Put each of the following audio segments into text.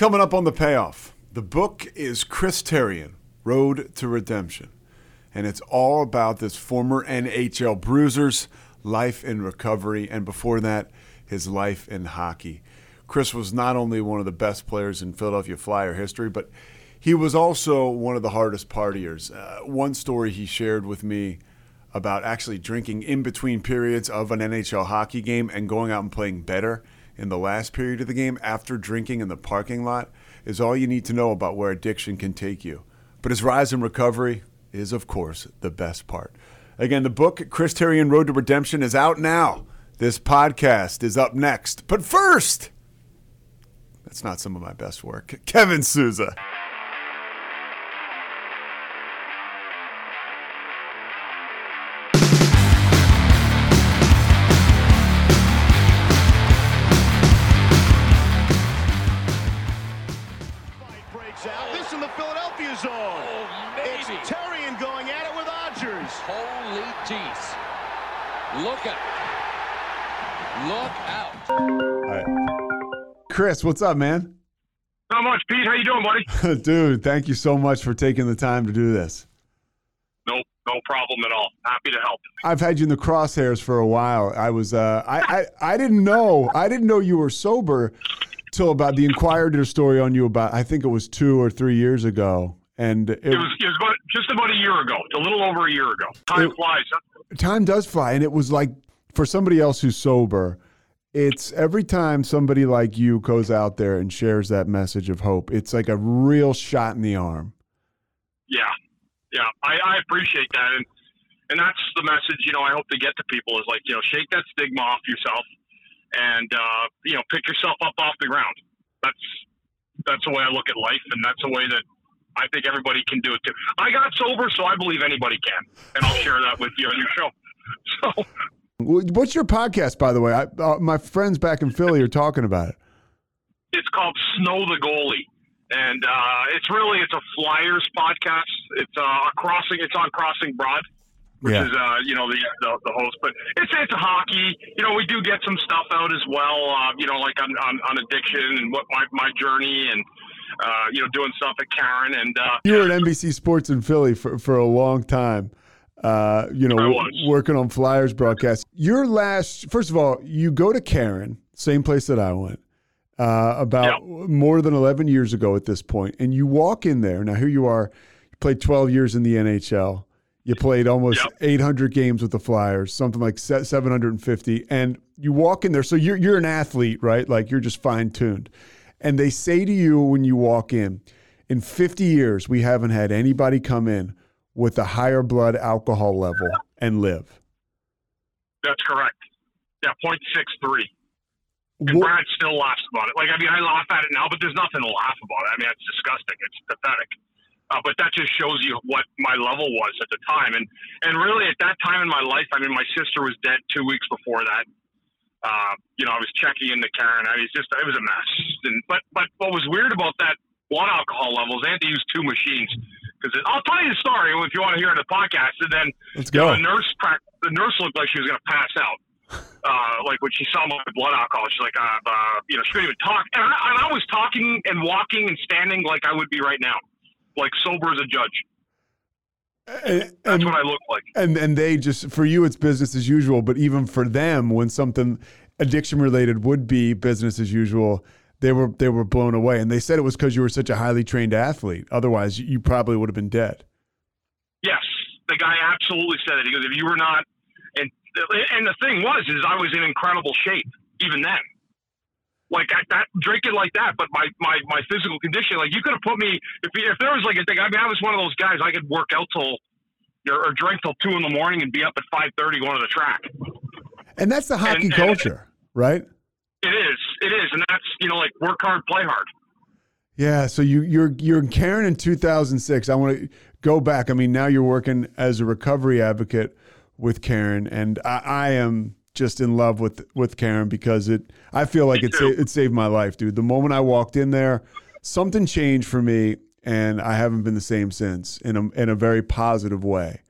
Coming up on the payoff, the book is Chris Therien, Road to Redemption. And it's all about this former NHL bruiser's life in recovery, and before that, his life in hockey. Chris was not only one of the best players in Philadelphia Flyer history, but he was also one of the hardest partiers. Uh, one story he shared with me about actually drinking in between periods of an NHL hockey game and going out and playing better in the last period of the game after drinking in the parking lot is all you need to know about where addiction can take you. But his rise and recovery is, of course, the best part. Again, the book, Chris Therien Road to Redemption, is out now. This podcast is up next. But first, that's not some of my best work. Kevin Souza. Oh, Therien going at it with Odgers. Holy jeez. Look out. Look out. All right. Chris, what's up, man? Not much, Pete. How you doing, buddy? Dude, thank you so much for taking the time to do this. No, no problem at all. Happy to help. I've had you in the crosshairs for a while. I was, uh, I, I, I didn't know, I didn't know you were sober till about the Inquirer did a story on you about, I think it was two or three years ago, and it, It was, it was about, just about a year ago, a little over a year ago. Time It- flies. huh? time does fly, and it was like for somebody else who's sober. It's every time somebody like you goes out there and shares that message of hope, it's like a real shot in the arm. Yeah, yeah. I, I appreciate that, and and that's the message. You know, I hope to get to people is like, you know, shake that stigma off yourself, and uh, you know, pick yourself up off the ground. That's that's the way I look at life, and that's the way that I think everybody can do it too. I got sober, so I believe anybody can, and I'll share that with you on your show. So. What's your podcast, by the way? I, uh, my friends back in Philly are talking about it. it's called Snow the Goalie, and uh, it's really it's a Flyers podcast. It's uh, a crossing. It's on Crossing Broad, which Yeah. is uh, you know the, the the host. But it's it's hockey. You know we do get some stuff out as well. Uh, you know like on, on on addiction and what my my journey and uh, you know doing stuff at Caron and uh, You were at NBC Sports in Philly for, for a long time. Uh, you know, I w- was. working on Flyers broadcasts. Your last, first of all, you go to Caron, same place that I went, uh, about more than 11 years ago at this point, and you walk in there. Now, here you are, you played 12 years in the NHL. You played almost Yep. 800 games with the Flyers, something like 750, and you walk in there. So you're you're an athlete, right? Like you're just fine tuned. And they say to you when you walk in, in 50 years, we haven't had anybody come in with a higher blood alcohol level and live. that's correct. Yeah, point six three. And What- Brad still laughs about it. Like, I mean, I laugh at it now, but there's nothing to laugh about. I mean, it's disgusting. It's pathetic. Uh, but that just shows you what my level was at the time. And, and really, at that time in my life, I mean, my sister was dead two weeks before that. Uh, you know, I was checking into Caron. I mean, it's just, it was a mess. And, but, but what was weird about that one alcohol levels, they had to use two machines. Because I'll tell you the story if you want to hear it in the podcast. And then Let's you know, go. the nurse, the nurse looked like she was going to pass out. Uh, like when she saw my blood alcohol, she's like, uh, uh, you know, she couldn't even talk. And I, and I was talking and walking and standing like I would be right now, like sober as a judge. And, That's and, what I look like. and and they just for you it's business as usual, but even for them, when something addiction related would be business as usual, they were they were blown away. And they said it was because you were such a highly trained athlete. Otherwise, you probably would have been dead. Yes, the guy absolutely said it. He goes, if you were not, and and the thing was, is I was in incredible shape even then. Like I, that, drinking like that, but my, my, my physical condition, like you could have put me if if there was like a thing. I mean, I was one of those guys. I could work out till or, or drink till two in the morning and be up at five thirty going to the track. And that's the hockey and- culture, right? It is, it is, and that's you know like work hard, play hard. Yeah, so you you're you're in Caron in 2006. I want to go back. I mean, now you're working as a recovery advocate with Caron, and I, I am just in love with with Caron because it. I feel like it it saved my life, dude. The moment I walked in there, something changed for me, and I haven't been the same since in a in a very positive way.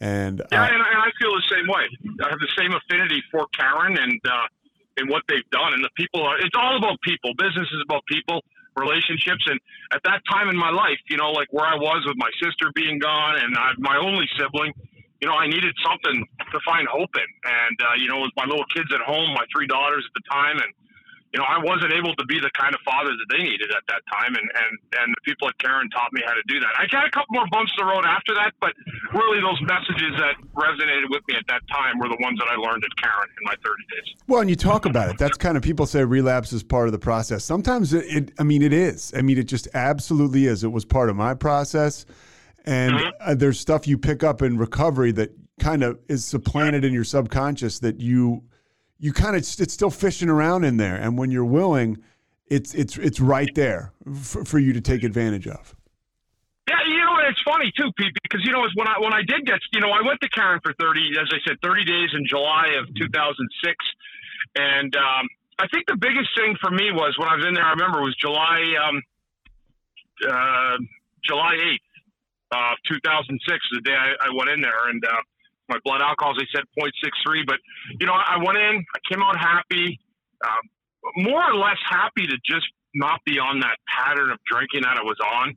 And yeah, I, and, and I feel the same way. I have the same affinity for Caron and uh, and what they've done, and the people. Are, it's all about people. Business is about people, relationships, and at that time in my life, you know, like where I was with my sister being gone and I, my only sibling, you know, I needed something to find hope in, and uh, you know, with my little kids at home, my three daughters at the time, and you know, I wasn't able to be the kind of father that they needed at that time, and and and the people at Caron taught me how to do that. I had a couple more bumps in the road after that, but really those messages that resonated with me at that time were the ones that I learned at Caron in my 30 days. Well, and you talk about it. That's kind of people say relapse is part of the process. Sometimes it, it I mean, it is. I mean, it just absolutely is. It was part of my process, and Mm-hmm. uh, there's stuff you pick up in recovery that kind of is supplanted in your subconscious that you you kind of it's still fishing around in there, and when you're willing, it's it's it's right there for, for you to take advantage of. Yeah, you know, it's funny too, Pete, because you know, when I when I did get, you know, I went to Caron for thirty, as I said, thirty days in July of two thousand six, and um, I think the biggest thing for me was when I was in there. I remember it was July um, uh, July eighth thousand six, the day I, I went in there, and uh, my blood alcohols they said 0.63, but you know, I went in, I came out happy, um, more or less happy to just not be on that pattern of drinking that I was on.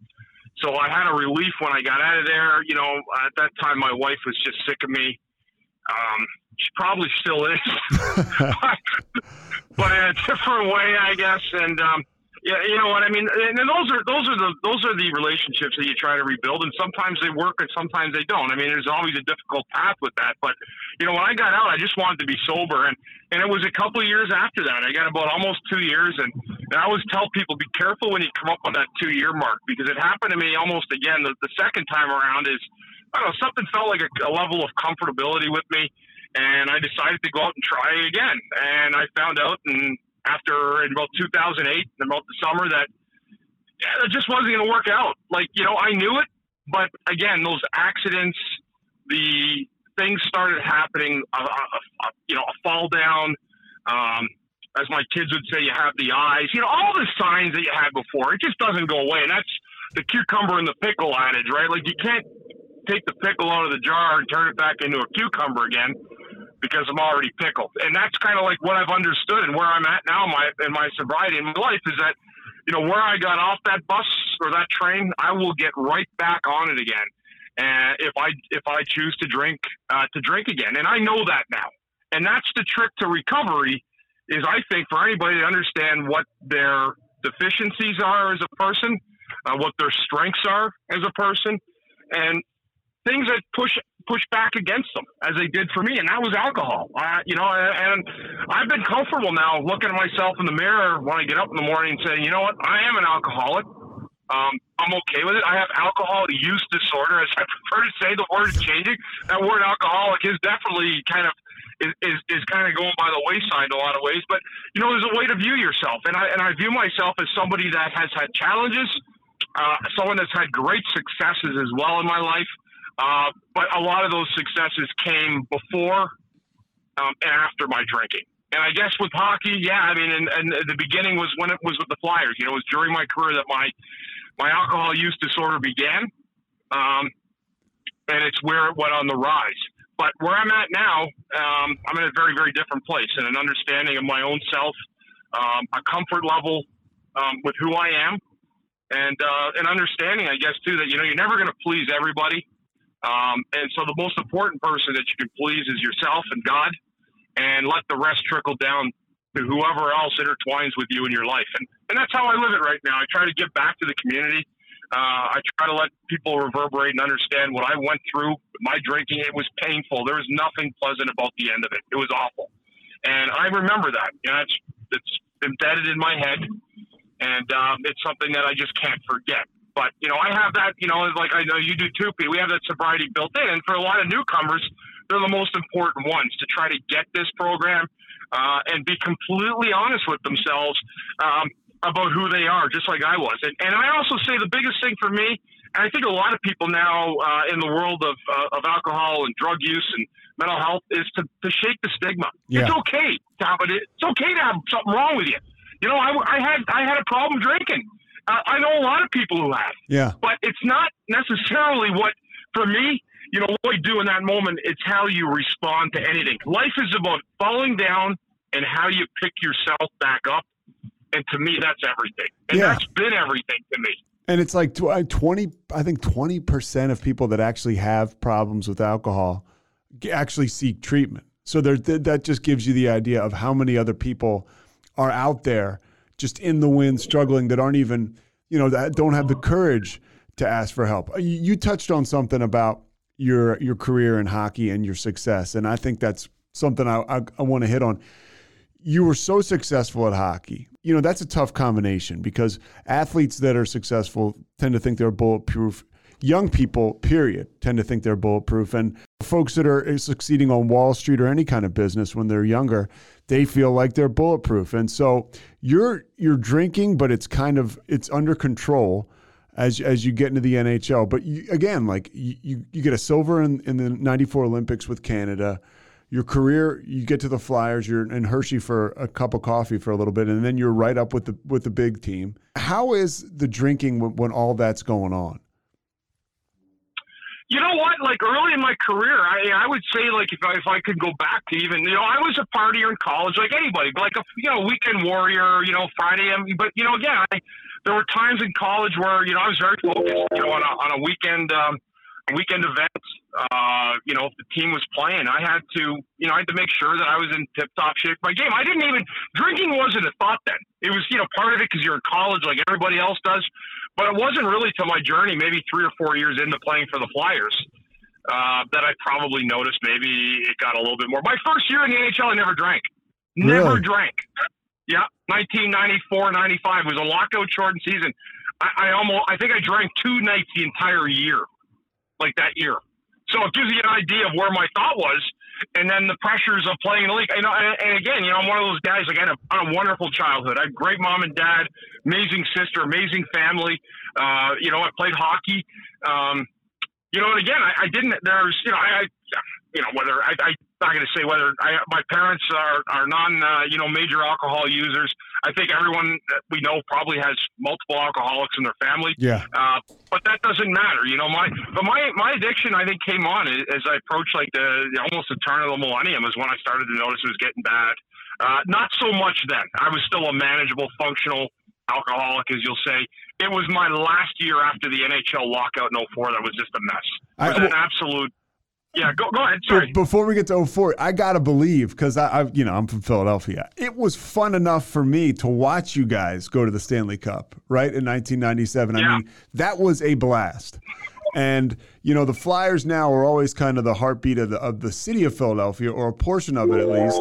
So I had a relief when I got out of there. You know, at that time, my wife was just sick of me. Um, she probably still is, but in a different way, I guess. And um, yeah, you know what I mean. And, those are those are the those are the relationships that you try to rebuild, and sometimes they work, and sometimes they don't. I mean, there's always a difficult path with that. But you know, when I got out, I just wanted to be sober, and and it was a couple of years after that. I got about almost two years, and, and I always tell people, be careful when you come up on that two year mark because it happened to me almost again the, the second time around. Is I don't know something felt like a, a level of comfortability with me, and I decided to go out and try again. And I found out, and after in about 2008, about the summer, that yeah, it just wasn't going to work out. Like you know, I knew it, but again, those accidents, the things started happening. You know, a fall down. Um, as my kids would say, you have the eyes. You know, all the signs that you had before. It just doesn't go away, and that's the cucumber and the pickle adage, right? Like you can't take the pickle out of the jar and turn it back into a cucumber again because I'm already pickled. And that's kind of like what I've understood and where I'm at now in my in my sobriety in my life is that you know where I got off that bus or that train, I will get right back on it again. And if I if I choose to drink uh, to drink again, and I know that now, and that's the trick to recovery. Is I think for anybody to understand what their deficiencies are as a person, uh, what their strengths are as a person, and things that push push back against them, as they did for me, and that was alcohol. Uh, you know, and I've been comfortable now looking at myself in the mirror when I get up in the morning and saying, you know what, I am an alcoholic. Um, I'm okay with it. I have alcohol use disorder, as I prefer to say. The word is changing. That word alcoholic is definitely kind of is, is, is kind of going by the wayside in a lot of ways. But you know, there's a way to view yourself, and I and I view myself as somebody that has had challenges, uh, someone that's had great successes as well in my life. Uh, but a lot of those successes came before um, and after my drinking. And I guess with hockey, yeah, I mean, and, and the beginning was when it was with the Flyers. You know, it was during my career that my my alcohol use disorder began, um, and it's where it went on the rise. But where I'm at now, um, I'm in a very, very different place and an understanding of my own self, um, a comfort level um, with who I am, and uh, an understanding, I guess, too, that you know you're never going to please everybody. Um, and so the most important person that you can please is yourself and God, and let the rest trickle down to whoever else intertwines with you in your life. And, and that's how I live it right now. I try to give back to the community. Uh, I try to let people reverberate and understand what I went through. My drinking, it was painful. There was nothing pleasant about the end of it. It was awful. And I remember that. You it's, it's embedded in my head. And um, it's something that I just can't forget. But, you know, I have that, you know, like I know you do too, Pete. We have that sobriety built in. And for a lot of newcomers, they're the most important ones to try to get this program uh, and be completely honest with themselves. Um, about who they are, just like I was. And, and I also say the biggest thing for me, and I think a lot of people now uh, in the world of, uh, of alcohol and drug use and mental health is to, to shake the stigma. Yeah. It's okay to have it. It's okay to have something wrong with you. You know, I, I had I had a problem drinking. Uh, I know a lot of people who have, Yeah. but it's not necessarily what for me. You know what you do in that moment. It's how you respond to anything. Life is about falling down and how you pick yourself back up. And to me, that's everything. And Yeah. that's been everything to me. And it's like uh, 20, I think 20% of people that actually have problems with alcohol actually seek treatment. So there, th- that just gives you the idea of how many other people are out there just in the wind struggling that aren't even, you know, that don't have the courage to ask for help. Uh, You, touched on something about your your career in hockey and your success, and I think that's something I, I, I want to hit on you were so successful at hockey. You know, that's a tough combination because athletes that are successful tend to think they're bulletproof. Young people, period, tend to think they're bulletproof. And folks that are eh, succeeding on Wall Street or any kind of business when they're younger, they feel like they're bulletproof. And so you're you're drinking, but it's kind of it's under control as as you get into the NHL. But you, again, like you, you you get a silver in, in the '94 Olympics with Canada. Your career, you get to the Flyers. You're in Hershey for a cup of coffee for a little bit, and then you're right up with the with the big team. How is the drinking when, when all that's going on? You know what? Like early in my career, I I would say like if I if I could go back to even you know I was a partier in college like anybody, like a you know weekend warrior, you know Friday. um, But you know again, I there were times in college where you know I was very focused, you know on a on a weekend um, weekend event. Uh, you know if the team was playing, I had to you know I had to make sure that I was in tip top shape my game. I didn't even drinking wasn't a thought then. It was you know part of it because you're in college like everybody else does. But it wasn't really till my journey, maybe three or four years into playing for the Flyers, uh, that I probably noticed maybe it got a little bit more. My first year in the NHL, I never drank. Never Really? drank. Yeah, 1994, 95 was a lockout shortened season. I, I almost, I think I drank two nights the entire year, like that year. So it gives you an idea of where my thought was, and then the pressures of playing in the league. You know, and, and again, you know, I'm one of those guys. Like I had a, a wonderful childhood. I had great mom and dad, amazing sister, amazing family. Uh, you know, I played hockey. Um, you know, and again, I, I didn't. There's, you know, I, I you know, whether I, I not going to say whether I, my parents are are non, uh, you know, major alcohol users. I think everyone that we know probably has multiple alcoholics in their family. Yeah, Uh, but that doesn't matter, you know. My but my my addiction, I think, came on as I approached like the almost the turn of the millennium is when I started to notice it was getting bad. Uh, not so much then. I was still a manageable, functional alcoholic, as you'll say. It was my last year after the NHL lockout in 04 that was just a mess. It I- was an absolute. Yeah, go go ahead. Sorry. Before we get to 04, I gotta believe because I, I, you know, I'm from Philadelphia. It was fun enough for me to watch you guys go to the Stanley Cup, right in 1997. I mean, that was a blast. And you know, the Flyers now are always kind of the heartbeat of the of the city of Philadelphia, or a portion of it at least.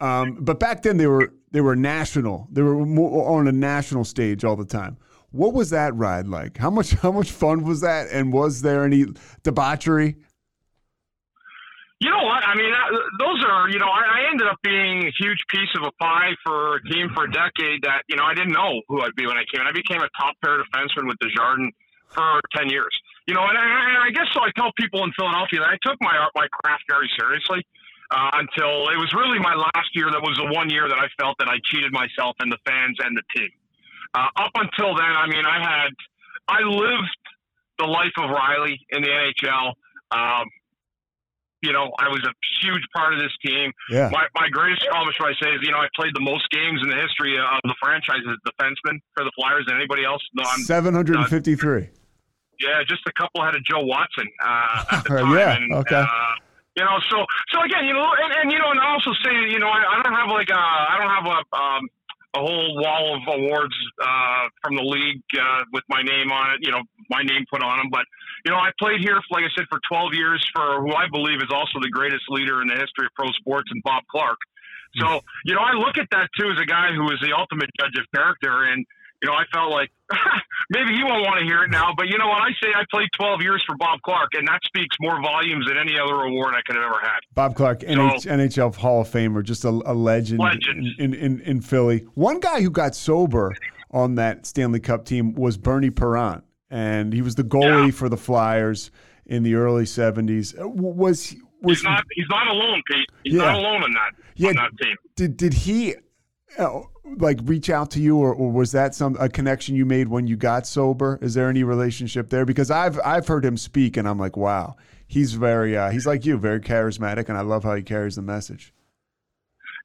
Um, but back then, they were they were national. They were more on a national stage all the time. What was that ride like? How much how much fun was that? And was there any debauchery? You know what? I mean, those are, you know, I, ended up being a huge piece of a pie for a team for a decade that, you know, I didn't know who I'd be when I came in. I became a top pair defenseman with Desjardins for 10 years. You know, and I, and I guess so I tell people in Philadelphia that I took my art, my craft very seriously uh, until it was really my last year that was the one year that I felt that I cheated myself and the fans and the team. Uh, up until then, I mean, I had, I lived the life of Riley in the NHL. Um, you know, I was a huge part of this team. Yeah. My, my greatest accomplishment, I say, is you know I played the most games in the history of the franchise as a defenseman for the Flyers than anybody else. No, I'm, 753. yeah, just a couple ahead of Joe Watson uh, at the time. Yeah, and, okay. Uh, you know, so so again, you know, and, and you know, and I also say, you know, I, I don't have like a, I don't have a um, a whole wall of awards uh, from the league uh, with my name on it. You know, my name put on them, but you know, I played here, like I said, for 12 years for who I believe is also the greatest leader in the history of pro sports, and Bob Clarke. So, you know, I look at that too as a guy who is the ultimate judge of character. And, you know, I felt like maybe he won't want to hear it now, but you know what? I say I played 12 years for Bob Clarke, and that speaks more volumes than any other award I could have ever had. Bob Clarke, NH- NHL Hall of Famer, just a, a legend, Legend. In, in, in, in Philly. One guy who got sober on that Stanley Cup team was Bernie Parent, and he was the goalie Yeah. for the Flyers in the early '70s. Uh, Was was He's not he's not alone, Pete. He's Yeah. not alone in that Yeah. on that team. did did he uh, like reach out to you, or, or was that some a connection you made when you got sober? Is there any relationship there? Because I've I've heard him speak, and I'm like, wow, he's very uh, he's like you, very charismatic, and I love how he carries the message.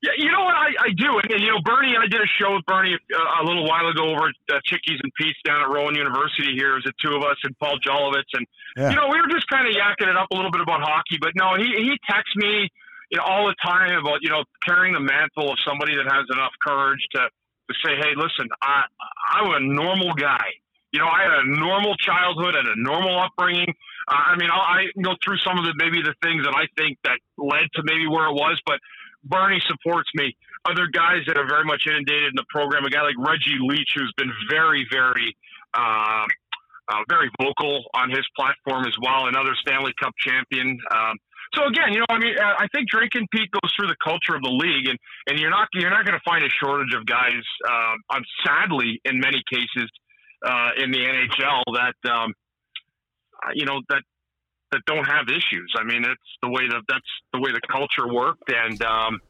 Yeah, you know what I, I do, and, and you know Bernie. I did a show with Bernie uh, a little while ago over at uh, Chickies and Pete's down at Rowan University. Here, it was the two of us and Paul Jolovitz, and Yeah. you know we were just kind of yakking it up a little bit about hockey. But no, he he texts me, you know, all the time about you know carrying the mantle of somebody that has enough courage to to say, hey, listen, I I'm a normal guy. You know, I had a normal childhood, had a normal upbringing. Uh, I mean, I'll, I go through some of the maybe the things that I think that led to maybe where it was, but Bernie supports me. Other guys that are very much inundated in the program, a guy like Reggie Leach, who's been very, very, um, uh, very vocal on his platform as well, another Stanley Cup champion. Um, so again, you know, I mean, uh, I think drinking Pete goes through the culture of the league, and, and you're not you're not going to find a shortage of guys. Um, um, sadly, in many cases, uh, in the NHL, that um, uh, you know that that don't have issues. I mean, it's the way that that's the way the culture worked, and um,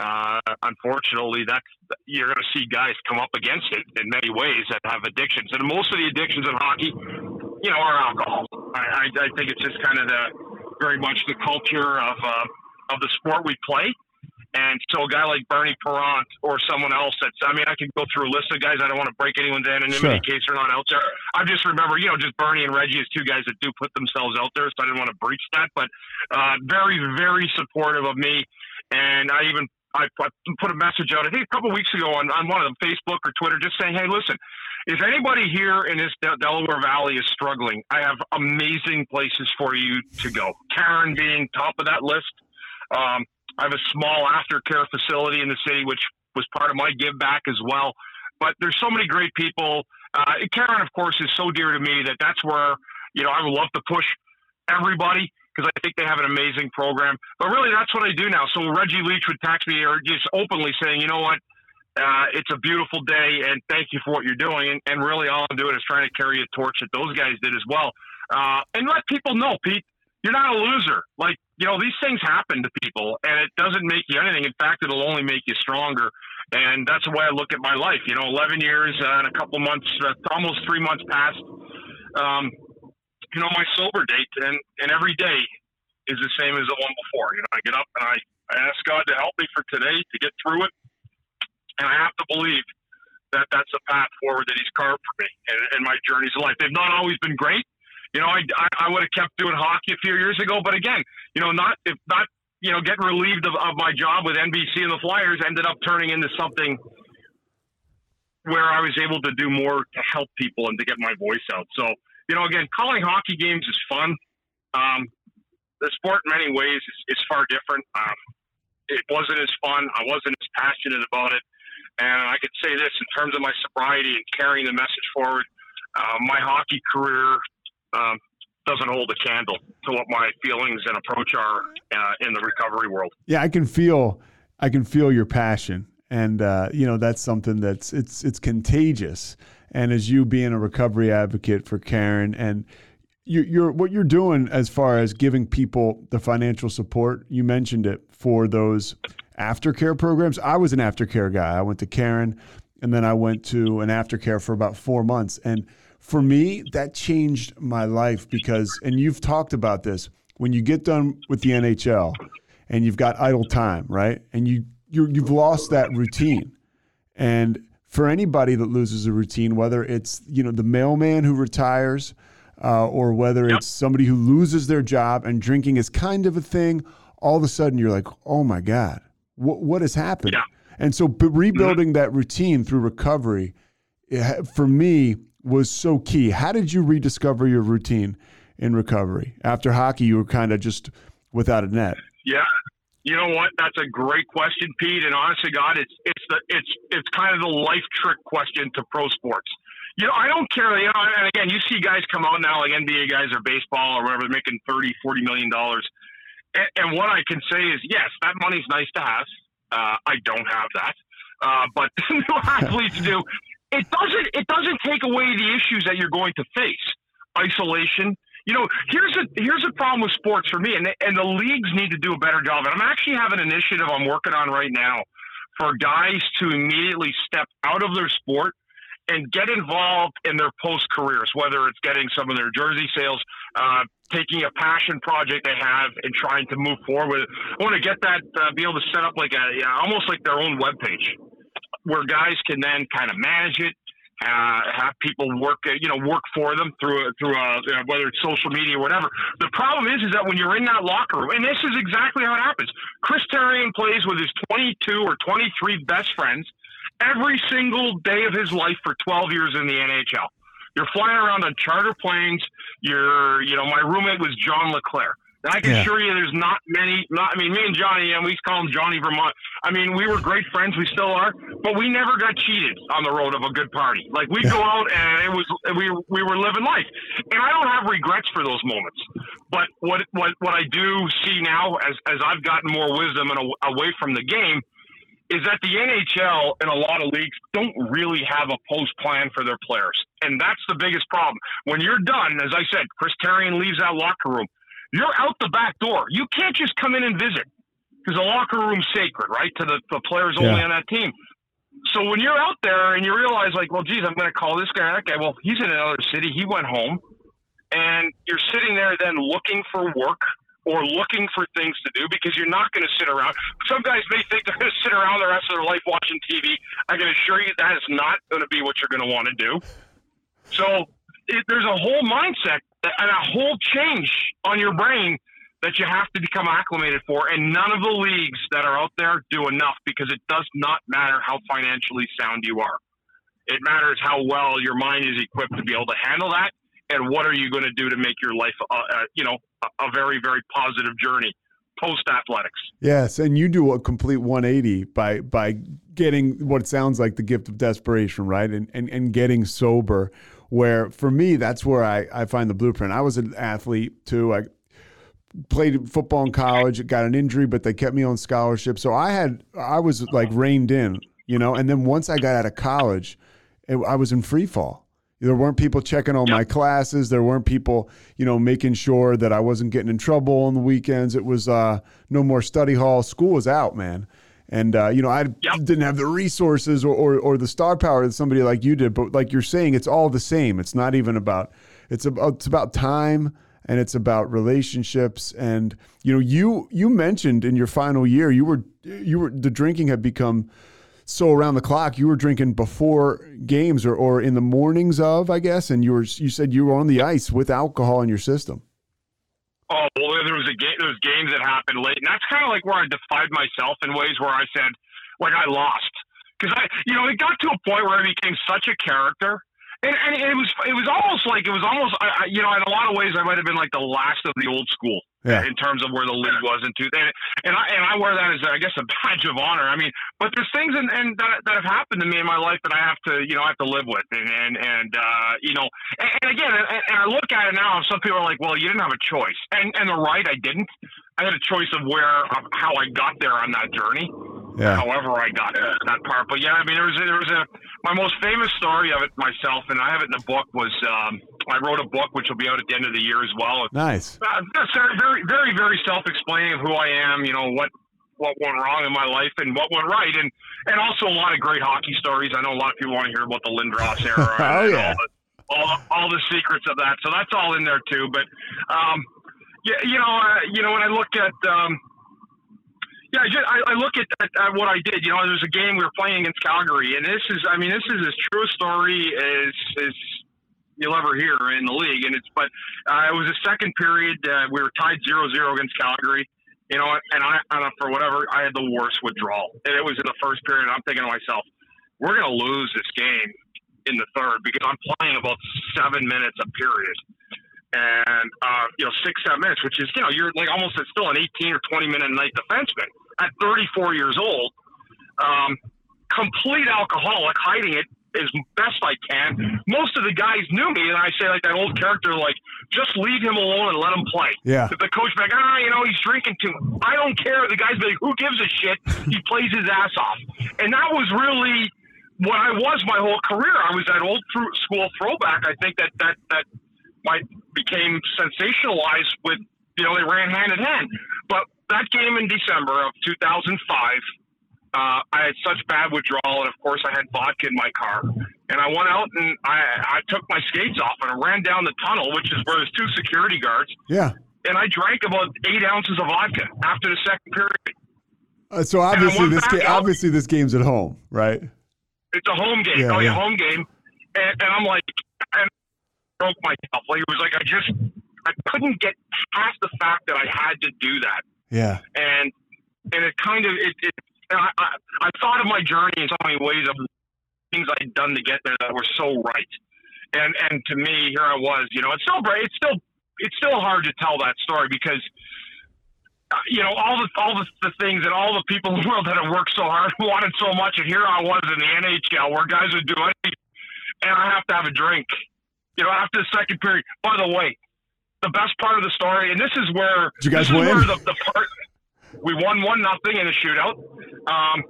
uh, unfortunately, that's you're going to see guys come up against it in many ways that have addictions, and most of the addictions in hockey, you know, are alcohol. I, I, I think it's just kind of the very much the culture of uh, of the sport we play. And so a guy like Bernie Parent or someone else that's, I mean, I could go through a list of guys. I don't want to break anyone's anonymity Sure. in case they're not out there. I just remember, you know, just Bernie and Reggie as two guys that do put themselves out there. So I didn't want to breach that, but uh, very, very supportive of me. And I even, I put put a message out, I think a couple weeks ago on, on one of them, Facebook or Twitter, just saying, hey, listen, if anybody here in this Del- Delaware Valley is struggling, I have amazing places for you to go. Caron being top of that list. Um, I have a small aftercare facility in the city, which was part of my give back as well. But there's so many great people. Uh, Caron, of course, is so dear to me that that's where you know I would love to push everybody because I think they have an amazing program. But really, that's what I do now. So Reggie Leach would text me or just openly saying, you know what, uh, it's a beautiful day and thank you for what you're doing. And, and really, all I'm doing is trying to carry a torch that those guys did as well. Uh, and let people know, Pete, you're not a loser. Like, you know, these things happen to people and it doesn't make you anything. In fact, it'll only make you stronger. And that's the way I look at my life. You know, 11 years uh, and a couple months, uh, almost three months past, um, you know, my sober date. And, and every day is the same as the one before. You know, I get up and I, I ask God to help me for today to get through it. And I have to believe that that's a path forward that He's carved for me in, in my journeys in life. They've not always been great. You know, I, I, I would have kept doing hockey a few years ago, but again, you know, not if not, you know, getting relieved of, of my job with NBC and the Flyers ended up turning into something where I was able to do more to help people and to get my voice out. So, you know, again, calling hockey games is fun. Um, the sport, in many ways, is, is far different. Um, it wasn't as fun. I wasn't as passionate about it. And I could say this in terms of my sobriety and carrying the message forward. Uh, my hockey career um, doesn't hold a candle to what my feelings and approach are uh, in the recovery world. Yeah, I can feel I can feel your passion, and uh, you know that's something that's it's it's contagious. And as you being a recovery advocate for Caron, and you, you're what you're doing as far as giving people the financial support, you mentioned it for those aftercare programs. I was an aftercare guy. I went to Caron, and then I went to an aftercare for about four months, and for me, that changed my life because, and you've talked about this, when you get done with the NHL and you've got idle time, right? And you, you you've lost that routine. And for anybody that loses a routine, whether it's, you know, the mailman who retires uh, or whether it's somebody who loses their job and drinking is kind of a thing, all of a sudden you're like, oh my God, what, what has happened? Yeah. And so b- rebuilding that routine through recovery, it, ha- for me, was so key. How did you rediscover your routine in recovery? After hockey, you were kind of just without a net. Yeah. You know what? That's a great question, Pete. And honestly, God, it's it's the it's it's kind of the life trick question to pro sports. You know, I don't care. You know, and again, you see guys come out now, like NBA guys or baseball or whatever, making 30, 40 million dollars. And, and what I can say is, yes, that money's nice to have. Uh, I don't have that, uh, but athletes do. It doesn't it doesn't take away the issues that you're going to face. Isolation. You know, here's a here's a problem with sports for me, and and the leagues need to do a better job. And I'm actually having an initiative I'm working on right now for guys to immediately step out of their sport and get involved in their post careers, whether it's getting some of their jersey sales, uh, taking a passion project they have and trying to move forward. I want to get that, uh, be able to set up like a, yeah, almost like their own web page where guys can then kind of manage it, uh, have people work, you know, work for them through through uh, whether it's social media or whatever. The problem is, is that when you're in that locker room, and this is exactly how it happens. Chris Therien plays with his 22 or 23 best friends every single day of his life for 12 years in the NHL. You're flying around on charter planes. You're, you know, my roommate was John LeClair. And I can Yeah. assure you there's not many, not, I mean, me and Johnny, and we call him Johnny Vermont. I mean, we were great friends. We still are, but we never got cheated on the road of a good party. Like we would go out and it was, we, we were living life. And I don't have regrets for those moments. But what, what, what I do see now as, as I've gotten more wisdom and a, away from the game is that the NHL and a lot of leagues don't really have a post plan for their players. And that's the biggest problem. When you're done, as I said, Chris Therien leaves that locker room. You're out the back door. You can't just come in and visit because the locker room's sacred, right? To the, the players only Yeah. on that team. So when you're out there and you realize, like, well, geez, I'm going to call this guy, that guy. Well, he's in another city. He went home. And you're sitting there then looking for work or looking for things to do because you're not going to sit around. Some guys may think they're going to sit around the rest of their life watching TV. I can assure you that is not going to be what you're going to want to do. So it, there's a whole mindset and a whole change on your brain that you have to become acclimated for. And none of the leagues that are out there do enough because it does not matter how financially sound you are. It matters how well your mind is equipped to be able to handle that. And what are you going to do to make your life, uh, uh, you know, a, a very, very positive journey post athletics? Yes, and you do a complete 180 by by getting what sounds like the gift of desperation, right? And and, and getting sober. Where for me, that's where I, I find the blueprint. I was an athlete too. I played football in college, got an injury, but they kept me on scholarship. So I had I was like reined in, you know. And then once I got out of college, it, I was in free fall. There weren't people checking on my classes. There weren't people, you know, making sure that I wasn't getting in trouble on the weekends. It was uh, no more study hall. School was out, man. And uh, you know, I Yep. didn't have the resources or, or or the star power that somebody like you did. But like you're saying, it's all the same. It's not even about. It's about it's about time and it's about relationships. And you know, you you mentioned in your final year, you were you were the drinking had become so around the clock you were drinking before games or, or in the mornings of i guess and you were you said you were on the ice with alcohol in your system Oh well, there was a game. There was games that happened late, and that's kind of like where I defied myself in ways where I said, like I lost, because I, you know, it got to a point where I became such a character, and, and it was it was almost like it was almost, I, I, you know, in a lot of ways, I might have been like the last of the old school Yeah. in terms of where the league was in two, and, and I and I wear that as I guess a badge of honor. I mean, but there's things and and that, that have happened to me in my life that I have to, you know, I have to live with, and and and uh, you know, and, and again, and, and I look at it now, some people are like, well, you didn't have a choice, and and they're right, I didn't. I had a choice of where, of how I got there on that journey. Yeah. However, I got to that part, but yeah, I mean, there was there was a my most famous story of it myself, and I have it in the book. Was um, I wrote a book which will be out at the end of the year as well. nice Uh, that's very, very, very, self-explaining of who I am. You know what what went wrong in my life and what went right, and and also a lot of great hockey stories. I know a lot of people want to hear about the Lindros era. Oh, and yeah. all, the, all, all the secrets of that. So that's all in there too. But um, yeah, you know, uh, you know, when I look at um, yeah, I, just, I, I look at, at, at what I did. You know, there was a game we were playing against Calgary, and this is, I mean, this is as true a story as as you'll ever hear in the league. And it's, but uh, it was a second period. Uh, we were tied 0-0 against Calgary. You know, and I, I for whatever, I had the worst withdrawal. And it was in the first period. I'm thinking to myself, we're going to lose this game in the third because I'm playing about seven minutes a period. And, uh, you know, six, seven minutes, which is, you know, you're like almost it's still an 18 or 20 minute night defenseman at 34 years old. Um, complete alcoholic, hiding it as best I can. Most of the guys knew me, and I say like that old character, like just leave him alone and let him play. Yeah. If the coach be like, ah, you know, he's drinking too. I don't care. The guys be like, who gives a shit? He plays his ass off, and that was really what I was my whole career. I was that old through school throwback. I think that that that might became sensationalized with you know they ran hand in hand. But that game in December of 2005, uh, I had such bad withdrawal, and of course I had vodka in my car. And I went out and I, I took my skates off and I ran down the tunnel, which is where there's two security guards. Yeah. And I drank about eight ounces of vodka after the second period. Uh, so obviously this ga- out. obviously this game's at home, right? It's a home game. Yeah, oh, yeah, home game. And, and I'm like, and I broke myself. Like, it was like I just, I couldn't get past the fact that I had to do that. Yeah. And and it kind of, it, it I, I, I thought of my journey in so many ways of things I'd done to get there that were so right. And and to me, here I was. You know, it's still it's still it's still hard to tell that story because uh, you know all the all the, the things and all the people in the world that have worked so hard wanted so much, and here I was in the NHL where guys would do anything, and I have to have a drink. You know, after the second period. By the way, the best part of the story, and this is where Did you guys win? where the, the part we won one nothing in a shootout. Um,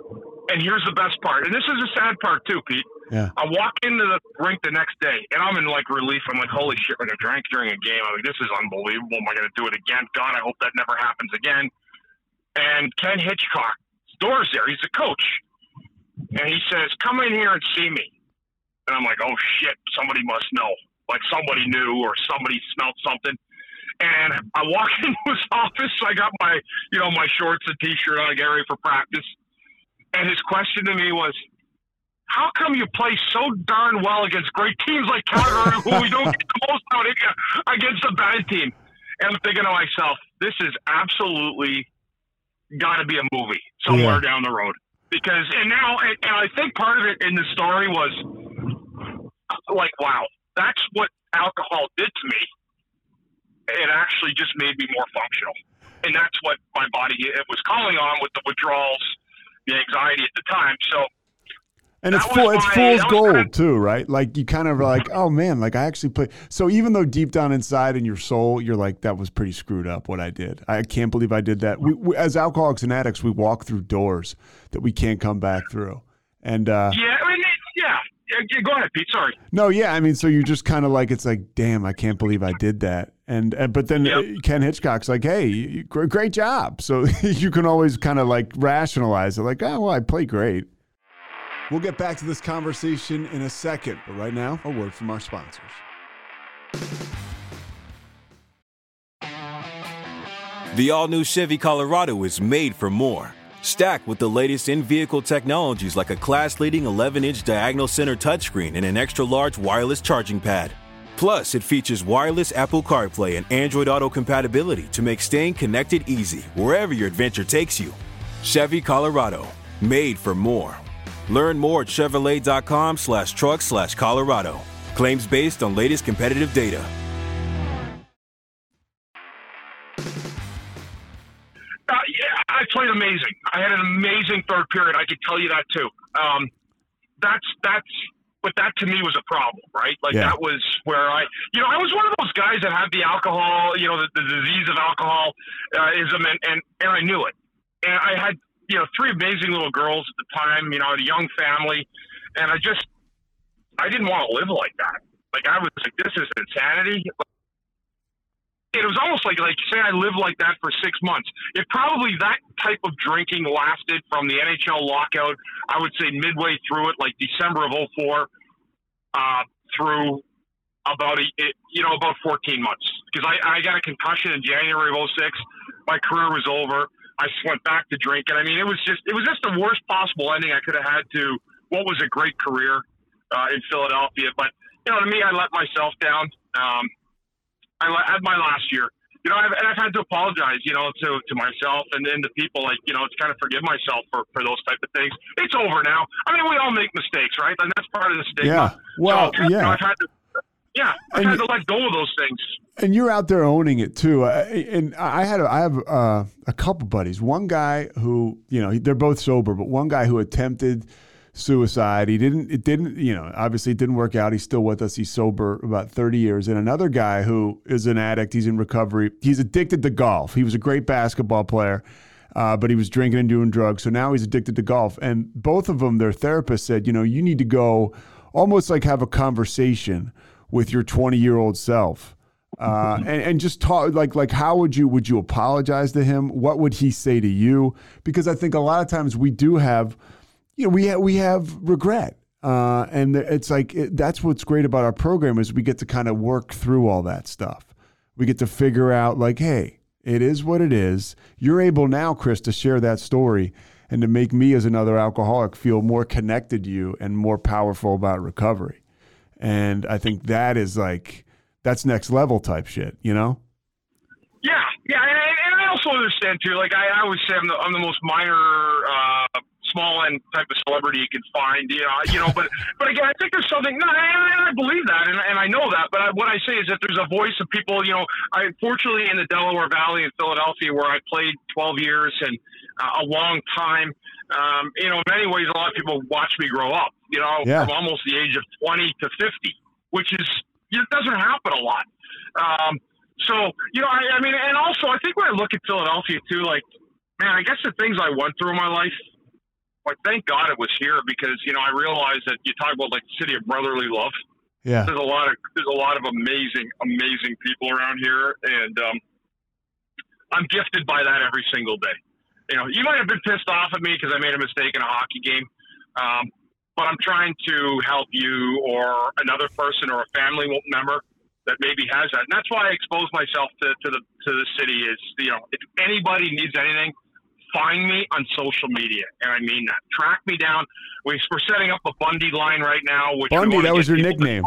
and here's the best part, and this is the sad part too, Pete. Yeah. I walk into the rink the next day, and I'm in like relief. I'm like, holy shit! Like I drank during a game. I'm like, this is unbelievable. Am I going to do it again? God, I hope that never happens again. And Ken Hitchcock, doors there. He's the coach, and he says, "Come in here and see me." And I'm like, oh shit! Somebody must know. Like somebody knew, or somebody smelled something. And I walk into his office. I got my, you know, my shorts and t-shirt on. I get ready for practice. And his question to me was, how come you play so darn well against great teams like Calgary, who we don't get the most out of against a bad team? And I'm thinking to myself, this is absolutely got to be a movie somewhere Yeah. down the road. Because and now, and, and I think part of it in the story was like, wow, that's what alcohol did to me. It actually just made me more functional, and that's what my body it was calling on with the withdrawals, the anxiety at the time. So And it's full. It's my- fool's gold kinda- too, right? Like you kind of are like, oh man, like I actually play. So even though deep down inside in your soul, you're like, that was pretty screwed up what I did. I can't believe I did that. We, we, as alcoholics and addicts, we walk through doors that we can't come back through. And uh, yeah, I mean, it, yeah. Yeah, yeah, Go ahead, Pete. Sorry. no, yeah, I mean, so you're just kind of like, it's like, damn, I can't believe I did that. And uh, but then Yep. uh, Ken Hitchcock's like, hey, great job. So you can always kind of like rationalize it, like, oh well, I played great. We'll get back to this conversation in a second, but right now, a word from our sponsors. The all new Chevy Colorado is made for more. Stacked with the latest in vehicle technologies like a class leading 11 inch diagonal center touchscreen and an extra large wireless charging pad. Plus, it features wireless Apple CarPlay and Android Auto compatibility to make staying connected easy wherever your adventure takes you. Chevy Colorado, made for more. Learn more at Chevrolet.com slash truck slash Colorado. Claims based on latest competitive data. I played amazing. I had an amazing third period. I could tell you that too. Um, that's that's, but that to me was a problem, right? Like Yeah. that was where I, you know, I was one of those guys that had the alcohol, you know, the, the disease of alcoholism, and, and and I knew it. And I had, you know, three amazing little girls at the time. You know, I had a young family, and I just, I didn't want to live like that. Like I was like, this is insanity it was almost like like say I lived like that for six months. If probably that type of drinking lasted from the NHL lockout, I would say midway through it, like December of 04, uh, through about a it, you know about 14 months because I, I got a concussion in January of 06. My career was over. I went back to drinking. I mean, it was just it was just the worst possible ending I could have had to what was a great career uh, in Philadelphia. But you know, to me, I let myself down. Um, I had my last year. You know, I've, and I've had to apologize, you know, to, to myself and then to people, like, you know, to kind of forgive myself for, for those type of things. It's over now. I mean, we all make mistakes, right? And that's part of the stigma. Yeah. Well, so, you know, yeah. I've had to, yeah, I've And had to let go of those things. and you're out there owning it too. Uh, and I had a, I have uh, a couple buddies. One guy who you know they're both sober, but one guy who attempted suicide. He didn't. It didn't. You know, obviously it didn't work out. He's still with us. He's sober about 30 years. And another guy who is an addict. He's in recovery. He's addicted to golf. He was a great basketball player. uh, but he was drinking and doing drugs. So now he's addicted to golf. And both of them, their therapist said, you know, you need to go almost like have a conversation with your 20 year old self. Uh, and, and just talk like like how would you would you apologize to him? What would he say to you? Because I think a lot of times we do have, you know, we ha- we have regret, uh, and it's like it, that's what's great about our program is we get to kind of work through all that stuff. We get to figure out like, hey, it is what it is. You're able now, Chris, to share that story and to make me as another alcoholic feel more connected to you and more powerful about recovery. And I think that is like that's next level type shit, you know? Yeah, yeah, and, I also understand too. Like I, I always say, I'm the, I'm the most minor, uh, small end type of celebrity you can find. You know, you know. But but again, I think there's something. No, and I believe that, and, and I know that. But I, what I say is that there's a voice of people. You know, I fortunately in the Delaware Valley in Philadelphia, where I played 12 years and uh, a long time. Um, you know, in many ways, a lot of people watch me grow up. You know, Yeah. from almost the age of 20 to 50, which is it doesn't happen a lot. Um, so you know, I, I mean, and also I think when I look at Philadelphia too, like man, I guess the things I went through in my life, like thank God it was here because you know I realized that you talk about like the city of brotherly love. Yeah. There's a lot of there's a lot of amazing amazing people around here, and um, I'm gifted by that every single day. You know, you might have been pissed off at me because I made a mistake in a hockey game, um, but I'm trying to help you or another person or a family member that maybe has that, and that's why I expose myself to, to the to the city. Is you know, if anybody needs anything, find me on social media, and I mean that. Track me down. We, we're setting up a Bundy line right now. Which Bundy, that was your nickname.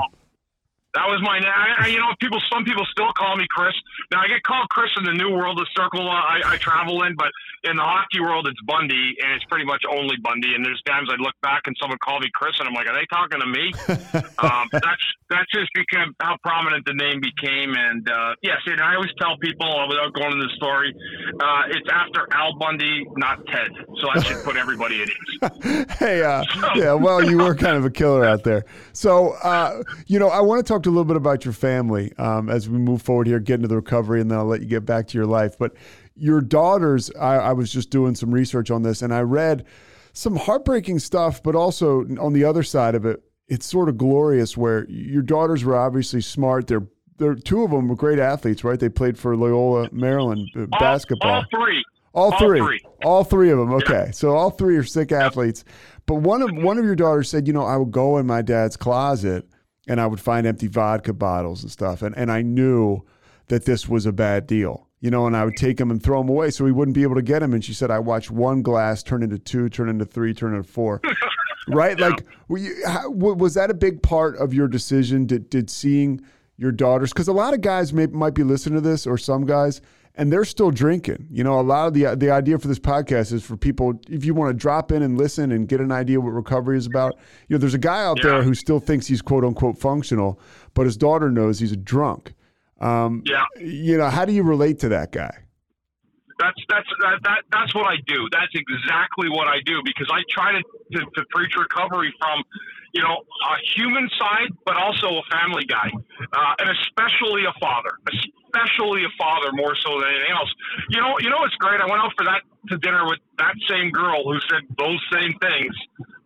That was my. I, I- you know, people. Some people still call me Chris. Now I get called Chris in the new world of circle I, I travel in, but in the hockey world, it's Bundy, and it's pretty much only Bundy. And there's times I look back and someone called me Chris, and I'm like, are they talking to me? um, that's that's just because how prominent the name became. And uh, yes, and I always tell people uh, without going into the story, uh, it's after Al Bundy, not Ted. So I should put everybody at ease. hey, uh, yeah, well, you were kind of a killer out there. So, uh, you know, I want to talk a little bit about your family um, as we move forward here, get into the recovery, and then I'll let you get back to your life. But your daughters, I, I was just doing some research on this, and I read some heartbreaking stuff, but also on the other side of it, it's sort of glorious where your daughters were obviously smart. They're they're two of them were great athletes, right? They played for Loyola Maryland uh, All- basketball. All, three. All All three. three. All three of them. Okay. So all three are sick athletes. But one of one of your daughters said, you know, I would go in my dad's closet and I would find empty vodka bottles and stuff. And and I knew that this was a bad deal. You know, and I would take them and throw them away so he wouldn't be able to get them. And she said, I watched one glass turn into two, turn into three, turn into four. right? Like, were you, how, was that a big part of your decision? Did, did seeing your daughters, because a lot of guys may, might be listening to this, or some guys, and they're still drinking. You know, a lot of the the idea for this podcast is for people if you want to drop in and listen and get an idea what recovery is about. You know, there's a guy out there who still thinks he's quote unquote functional, but his daughter knows he's a drunk. Um, Yeah. You know, how do you relate to that guy? That's that's that, that that's what I do. That's exactly what I do because I try to, to, to preach recovery from, you know, a human side, but also a family guy, uh, and especially a father, especially a father more so than anything else. You know, you know what's great? I went out for that to dinner with that same girl who said those same things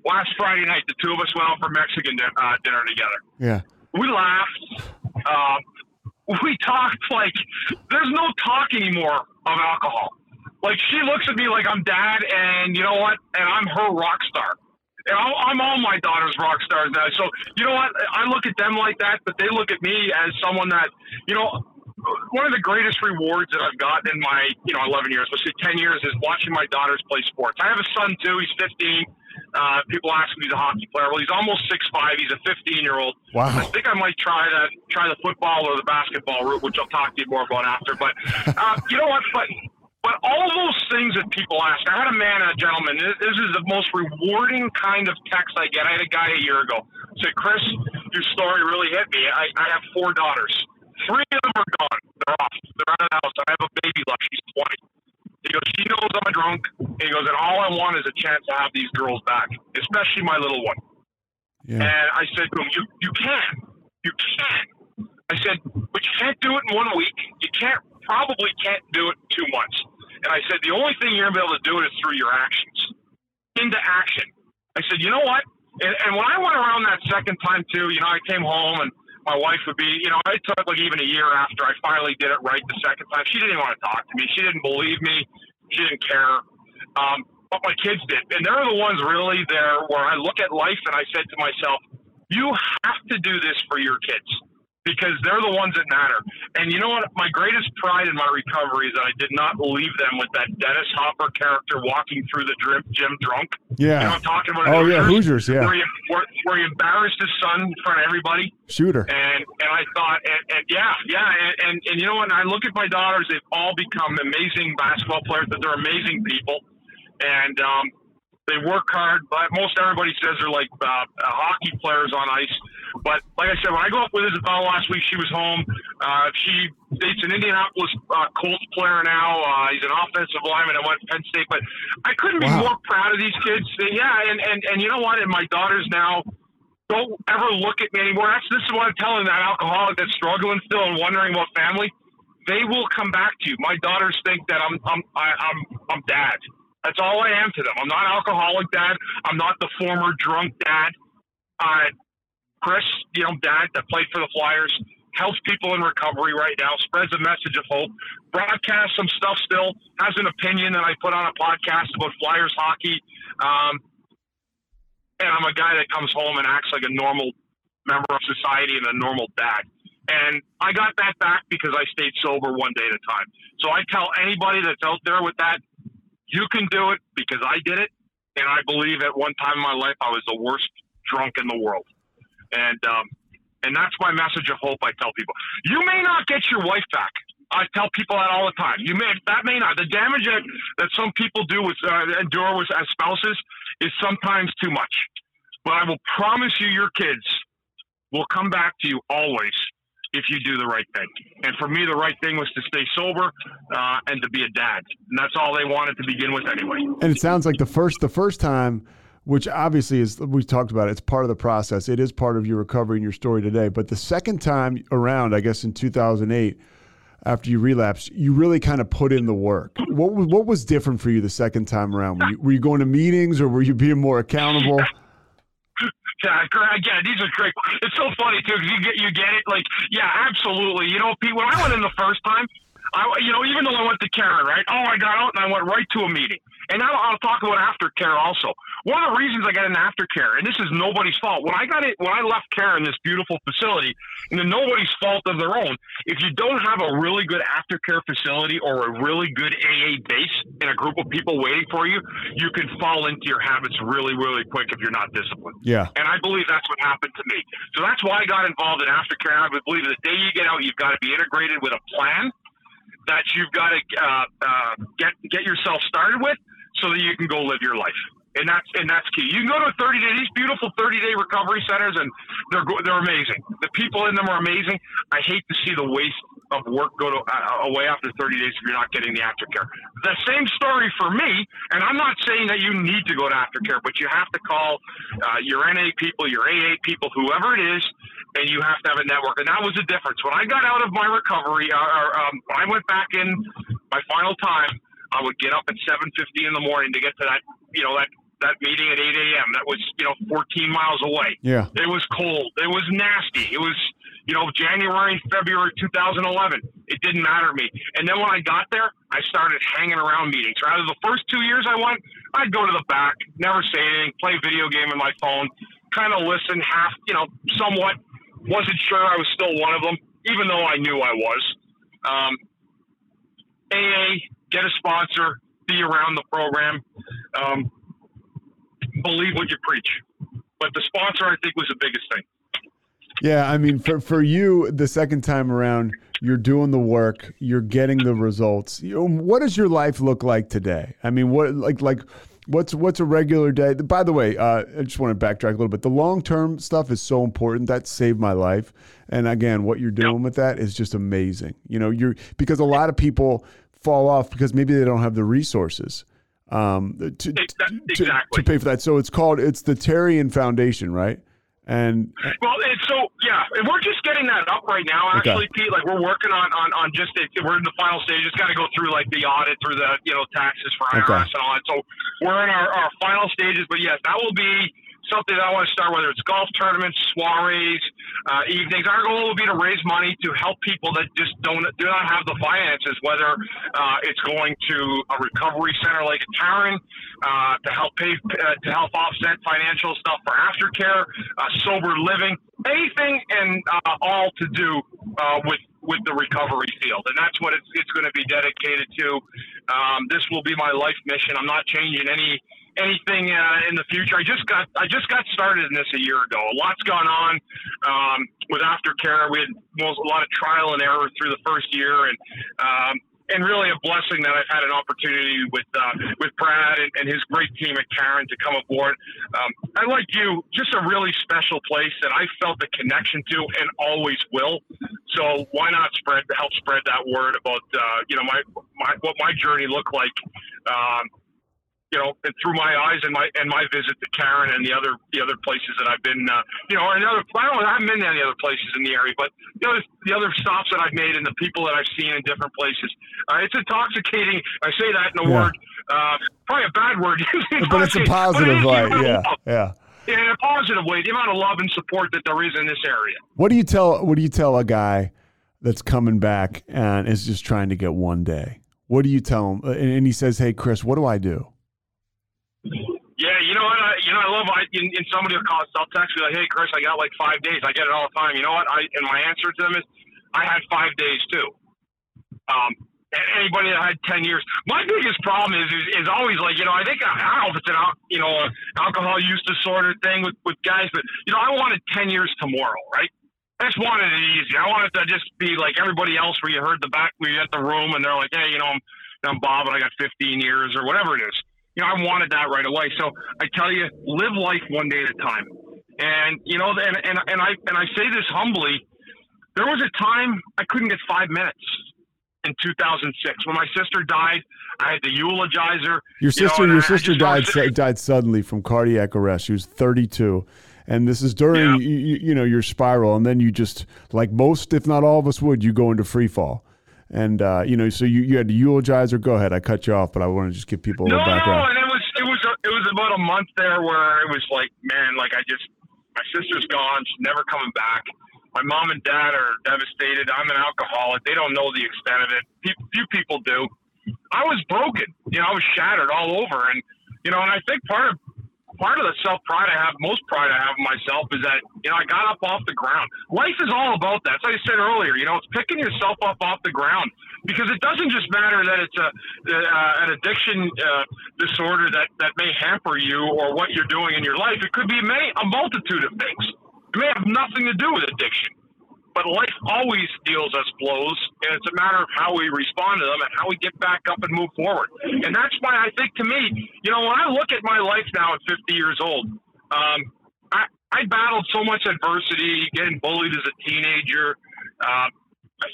last Friday night. The two of us went out for Mexican din- uh, dinner together Yeah. we laughed. Um, we talked like there's no talk anymore of alcohol. Like she looks at me like I'm dad, and you know what? And I'm her rock star. I'm all my daughter's rock stars now. So you know what? I look at them like that, but they look at me as someone that you know. One of the greatest rewards that I've gotten in my, you know, 11 years, let's say 10 years, is watching my daughters play sports. I have a son too. He's 15. Uh, people ask me he's a hockey player. Well, he's almost 6'5". He's a 15 year old. Wow. I think I might try to try the football or the basketball route, which I'll talk to you more about after. But uh, you know what? But but all those things that people ask. I had a man, a gentleman. This, this is the most rewarding kind of text I get. I had a guy a year ago said, "Chris, your story really hit me. I, I have four daughters. Three of them are gone. They're off. They're out of the house. I have a baby left. She's 20." He goes, she knows I'm a drunk. And he goes, and all I want is a chance to have these girls back, especially my little one. Yeah. And I said to him, you, you can. You can. I said, but you can't do it in one week. You can't, probably can't do it in two months. I said, the only thing you're going to be able to do it is through your actions. Into action. I said, you know what? And, and when I went around that second time too, you know, I came home and my wife would be, you know, it took like even a year after I finally did it right the second time. She didn't want to talk to me. She didn't believe me. She didn't care. Um, but my kids did. And they're the ones really there where I look at life and I said to myself, you have to do this for your kids because they're the ones that matter. And you know what? My greatest pride in my recovery is that I did not leave them with that Dennis Hopper character walking through the drip, gym drunk. Yeah. You know I'm talking about? Oh, yeah, Hoosiers, yeah. Where he, where, where he embarrassed his son in front of everybody. Shooter. And and I thought, and, and yeah, yeah, and, and and you know what? I look at my daughters; they've all become amazing basketball players. That they're amazing people, and um, they work hard. But most everybody says they're like uh, hockey players on ice. But like I said, when I go up with Isabella last week, she was home. Uh, she dates an Indianapolis uh, Colts player now. Uh, he's an offensive lineman at went Penn State. But I couldn't be more proud of these kids. Yeah, and, and and you know what? And my daughters now don't ever look at me anymore. That's this is what I'm telling that alcoholic that's struggling still and wondering about family. They will come back to you. My daughters think that I'm I'm I, I'm I'm dad. That's all I am to them. I'm not alcoholic dad. I'm not the former drunk dad. Uh, Chris, you know, dad that played for the Flyers, helps people in recovery right now, spreads a message of hope, broadcasts some stuff still, has an opinion that I put on a podcast about Flyers hockey. Um, and I'm a guy that comes home and acts like a normal member of society and a normal dad. And I got that back because I stayed sober one day at a time. So I tell anybody that's out there with that, you can do it because I did it. And I believe at one time in my life I was the worst drunk in the world. And um, and that's my message of hope I tell people. You may not get your wife back. I tell people that all the time. You may that may not. The damage that, that some people do with uh, endure with as spouses is sometimes too much. But I will promise you, your kids will come back to you always if you do the right thing. And for me, the right thing was to stay sober uh, and to be a dad. And that's all they wanted to begin with, anyway. And it sounds like the first the first time, which obviously is we talked about it, it's part of the process. It is part of your recovery and your story today. But the second time around, I guess in 2008, after you relapsed, you really kind of put in the work. What was what was different for you the second time around? Were you, were you going to meetings or were you being more accountable? Yeah, again, these are great. It's so funny too because you get you get it. Like, yeah, absolutely. You know, Pete, when I went in the first time, I you know even though I went to Caron, right? Oh, I got out and I went right to a meeting. And now I'll talk about aftercare also. One of the reasons I got an aftercare, and this is nobody's fault. When I got it, when I left Caron, this beautiful facility, and nobody's fault of their own. If you don't have a really good aftercare facility or a really good AA base and a group of people waiting for you, you can fall into your habits really, really quick if you're not disciplined. Yeah. And I believe that's what happened to me. So that's why I got involved in aftercare. I believe the day you get out, you've got to be integrated with a plan that you've got to uh, uh, get get yourself started with, so that you can go live your life. And that's and that's key. You can go to a 30 day these beautiful 30 day recovery centers, and they're they're amazing. The people in them are amazing. I hate to see the waste of work go to, uh, away after 30 days if you're not getting the aftercare. The same story for me, and I'm not saying that you need to go to aftercare, but you have to call uh, your NA people, your AA people, whoever it is, and you have to have a network. And that was the difference. When I got out of my recovery, uh, um, I went back in my final time, I would get up at 7:50 in the morning to get to that, you know, that that meeting at 8 a.m. That was, you know, 14 miles away. Yeah. It was cold. It was nasty. It was, you know, January, February 2011. It didn't matter to me. And then when I got there, I started hanging around meetings. Rather, the first two years I went, I'd go to the back, never say anything, play video game on my phone, kind of listen, half, you know, somewhat. Wasn't sure I was still one of them, even though I knew I was. Um, AA, get a sponsor, be around the program, um, believe what you preach. But the sponsor, I think, was the biggest thing. Yeah, I mean, for for you, the second time around, you're doing the work, you're getting the results. You know, what does your life look like today? I mean, what like like what's what's a regular day? By the way, uh, I just want to backtrack a little bit. The long term stuff is so important. That saved my life. And again, what you're doing with that is just amazing. You know, you're because a lot of people fall off because maybe they don't have the resources um, to, to, to, Exactly. to pay for that. So it's called it's the Therien Foundation, right? And Well, it's so yeah, and we're just getting that up right now. Okay. Actually, Pete, like we're working on on, on just it, we're in the final stage. It's got to go through like the audit through the you know taxes for IRS Okay. and all that. So we're in our, our final stages. But yes, that will be something that I want to start. Whether it's golf tournaments, soirees, uh, evenings. Our goal will be to raise money to help people that just don't do not have the finances. Whether uh, it's going to a recovery center like Caron uh, to help pay uh, to help offset financial stuff for aftercare, uh, sober living, anything and uh, all to do with with the recovery field, and that's what it's it's going to be dedicated to. Um, this will be my life mission. I'm not changing any anything uh, in the future. I just got I just got started in this a year ago. A lot's gone on um, with aftercare. We had most, a lot of trial and error through the first year, and um, and really a blessing that I've had an opportunity with uh, with Brad and, and his great team at Caron to come aboard. Um, I like you, just a really special place that I felt a connection to and always will. So why not spread help spread that word about uh, you know my, my what my journey looked like. Um, you know, and through my eyes and my and my visit to Caron and the other the other places that I've been, uh, you know, and other I don't I haven't been to any other places in the area, but the other the other stops that I've made and the people that I've seen in different places, uh, it's intoxicating. I say that in a Yeah. word, uh, probably a bad word, but it's a intoxicating, but it positive light. Yeah, love. yeah. in a positive way. The amount of love and support that there is in this area. What do you tell what do you tell a guy that's coming back and is just trying to get one day? What do you tell him? And and he says, "Hey, Chris, what do I do?" Yeah, you know what? I, you know, I love. I, and, and somebody will call. I'll text me like, "Hey, Chris, I got like five days." I get it all the time. You know what? I and my answer to them is, I had five days too. Um, and anybody that had ten years. My biggest problem is is, is always like, you know, I think I, don't know if it's an you know alcohol use disorder thing with with guys, but you know, I wanted ten years tomorrow, right? I just wanted it easy. I wanted to just be like everybody else, where you heard the back, where you at the room, and they're like, "Hey, you know, I'm, I'm Bob, and I got 15 years, or whatever it is." You know, I wanted that right away. So I tell you, live life one day at a time. And you know, and and, and I and I say this humbly. There was a time I couldn't get five minutes in 2006 when my sister died. I had to eulogize her. Your you know, sister, your sister died su- died suddenly from cardiac arrest. She was 32, and this is during Yeah. you, you, you know your spiral, and then you just like most, if not all of us would, you go into free fall, and uh, you know, so you, you had to eulogize her. Go ahead, I cut you off, but I want to just give people a No, little background. and it was it was it was about a month there where it was like, man, like I just my sister's gone, she's never coming back. My mom and dad are devastated. I'm an alcoholic. They don't know the extent of it. Few people do. I was broken. You know, I was shattered all over, and you know, and I think part of part of the self pride I have, most pride I have in myself, is that you know I got up off the ground. Life is all about that. As I said earlier, you know, it's picking yourself up off the ground because it doesn't just matter that it's a uh, an addiction uh, disorder that that may hamper you or what you're doing in your life. It could be many a multitude of things. It may have nothing to do with addiction. But life always deals us blows, and it's a matter of how we respond to them and how we get back up and move forward. And that's why I think, to me, you know, when I look at my life now at 50 years old, um, I, I battled so much adversity, getting bullied as a teenager, uh,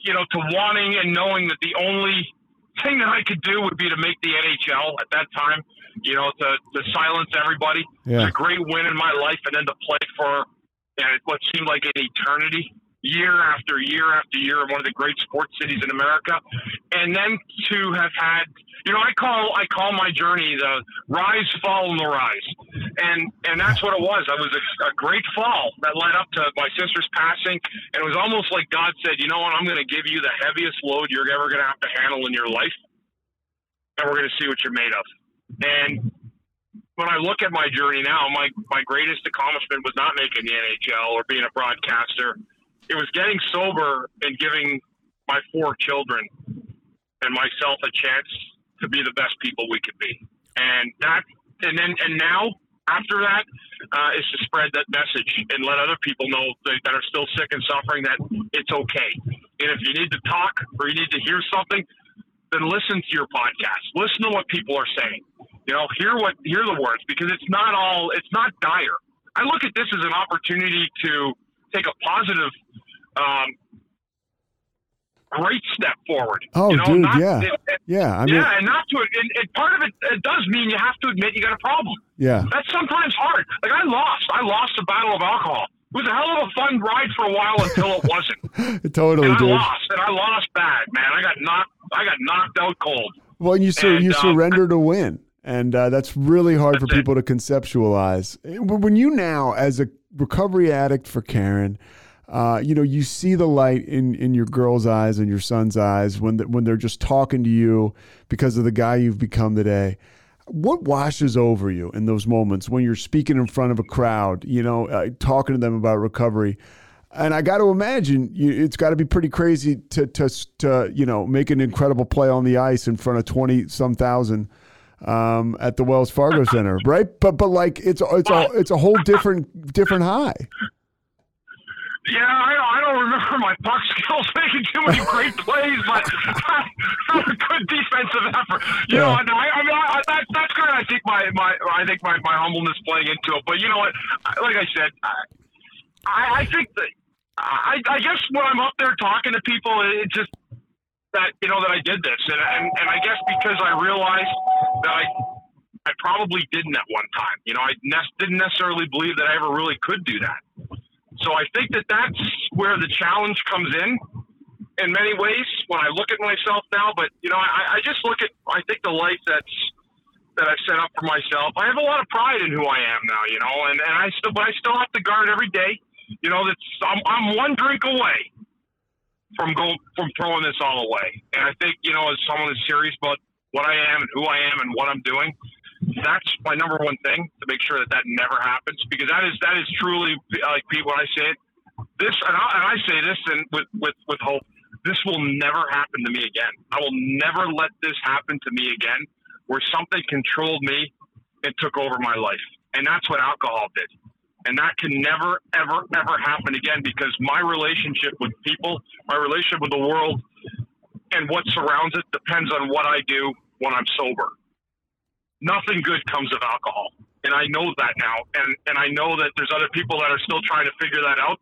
you know, to wanting and knowing that the only thing that I could do would be to make the NHL at that time, you know, to, to silence everybody. Yeah. was a great win in my life, and then to play for and what seemed like an eternity, year after year after year, in one of the great sports cities in America, and then to have had, you know, I call I call my journey the rise, fall, and the rise, and and that's what it was. I was a, a great fall that led up to my sister's passing, and it was almost like God said, you know what, I'm going to give you the heaviest load you're ever going to have to handle in your life, and we're going to see what you're made of, and when I look at my journey now, my, my greatest accomplishment was not making the NHL or being a broadcaster. It was getting sober and giving my four children and myself a chance to be the best people we could be. And that, and then, and now after that, uh, is to spread that message and let other people know that, that are still sick and suffering that it's okay. And if you need to talk or you need to hear something, then listen to your podcast. Listen to what people are saying. You know, hear what hear the words because it's not all it's not dire. I look at this as an opportunity to take a positive, um, great step forward. Oh, you know, dude, not- yeah. it- it- Yeah, I mean, yeah, and not to and, and part of it, it does mean you have to admit you got a problem. yeah, That's sometimes hard. Like I lost, I lost the battle of alcohol. it was a hell of a fun ride for a while until it wasn't. totally, and I dude. lost, and I lost bad, man. I got knocked. I got knocked out cold. Well, you sur- And, you uh, surrender to win, and uh, that's really hard for That's it. people to conceptualize. When you now, as a recovery addict for Caron, uh, you know you see the light in in your girl's eyes and your son's eyes when the, when they're just talking to you because of the guy you've become today. What washes over you in those moments when you're speaking in front of a crowd, you know, uh, talking to them about recovery? And I got to imagine you, it's got to be pretty crazy to, to to you know make an incredible play on the ice in front of twenty some thousand um, at the Wells Fargo Center, right? But but like it's it's a it's a whole different different high. Yeah, I don't, I don't remember my puck skills making too many great plays, but a good defensive effort. You know, Yeah. and I, I mean, I, that, that's kind of I think my, my I think my, my humbleness playing into it. But you know what? Like I said, I I, I think that I, I guess when I'm up there talking to people, it just that you know that I did this, and and, and I guess because I realized that I. I probably didn't at one time. You know, I ne- didn't necessarily believe that I ever really could do that. So I think that that's where the challenge comes in in many ways when I look at myself now. But, you know, I, I just look at, I think the life that's, that I've set up for myself. I have a lot of pride in who I am now, you know, and, and I still, but I still have to guard every day. You know, that's, I'm, I'm one drink away from going, from throwing this all away. And I think, you know, as someone who's serious about what I am and who I am and what I'm doing, that's my number one thing to make sure that that never happens because that is that is truly like Pete when I say it this and I, and I say this and with with with hope this will never happen to me again. I will never let this happen to me again where something controlled me and took over my life. And that's what alcohol did and that can never ever ever happen again because my relationship with people my relationship with the world and what surrounds it depends on what I do when I'm sober nothing good comes of alcohol. And I know that now. And, and I know that there's other people that are still trying to figure that out.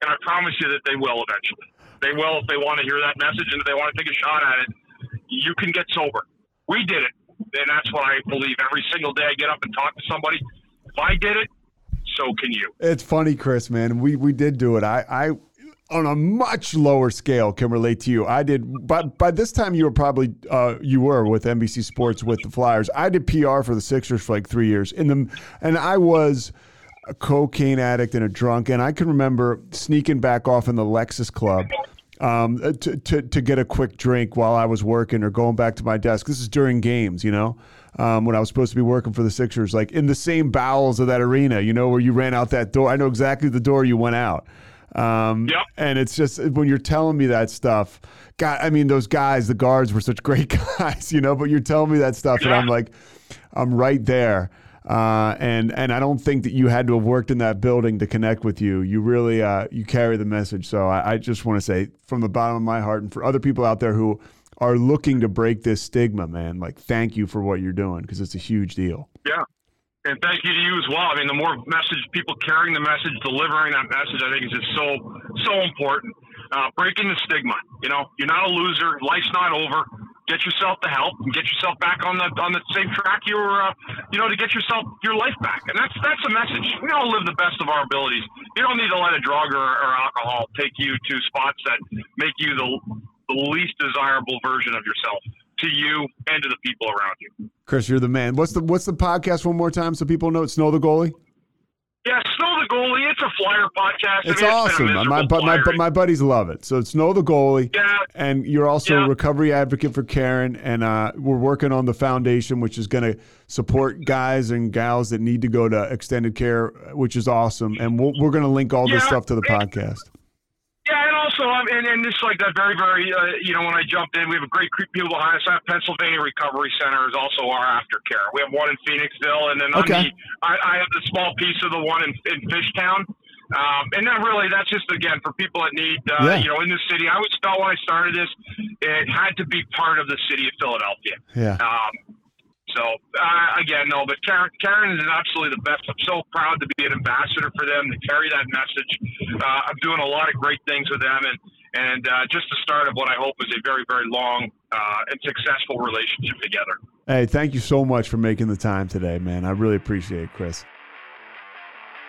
And I promise you that they will eventually. They will if they want to hear that message and if they want to take a shot at it. You can get sober. We did it. And that's what I believe every single day I get up and talk to somebody. If I did it, so can you. It's funny, Chris, man. We we did do it. I I on a much lower scale can relate to you. I did, but by this time you were probably uh, you were with NBC Sports with the Flyers. I did PR for the Sixers for like three years. In the and I was a cocaine addict and a drunk, and I can remember sneaking back off in the Lexus Club. Um, to, to, to get a quick drink while I was working or going back to my desk. This is during games, you know, um, when I was supposed to be working for the Sixers, like in the same bowels of that arena, you know, where you ran out that door. I know exactly the door you went out. Um, Yep. And it's just when you're telling me that stuff, God, I mean, those guys, the guards were such great guys, you know, but you're telling me that stuff, and I'm like, I'm right there. Uh, and and I don't think that you had to have worked in that building to connect with you. You really uh, you carry the message. So I, I just want to say from the bottom of my heart, and for other people out there who are looking to break this stigma, man, like thank you for what you're doing because it's a huge deal. Yeah. And thank you to you as well. I mean, the more message people carrying the message, delivering that message, I think is just so so important. Uh, breaking the stigma. You know, you're not a loser. Life's not over. Get yourself the help and get yourself back on the on the same track you were. Uh, you know, to get yourself your life back. And that's that's a message. We all live the best of our abilities. You don't need to let a drug or, or alcohol take you to spots that make you the the least desirable version of yourself to you and to the people around you. Chris, you're the man. What's the what's the podcast one more time so people know? It's Snow the goalie. Yeah, Snow the Goalie. It's a flyer podcast. I It's mean, awesome. miserable my but my but my buddies love it. So it's know the goalie. Yeah. And you're also a recovery advocate for Caron, and uh, we're working on the foundation, which is going to support guys and gals that need to go to extended care, which is awesome. And we'll, we're going to link all this stuff to the podcast. Yeah, and also, um, and, and just like that, very, very, uh, you know, when I jumped in, we have a great group of people behind us. Our Pennsylvania Recovery Center is also our aftercare. We have one in Phoenixville, and then Okay. the, I, I have the small piece of the one in, in Fishtown. Um, and that really, that's just again for people that need, uh, Yeah. you know, in the city. I always felt when I started this, it had to be part of the city of Philadelphia. Yeah. Um, so uh, again, no, but Caron, Caron is absolutely the best. I'm so proud to be an ambassador for them to carry that message. Uh, I'm doing a lot of great things with them, and and uh, just the start of what I hope is a very very long uh, and successful relationship together. Hey, thank you so much for making the time today, man. I really appreciate it, Chris.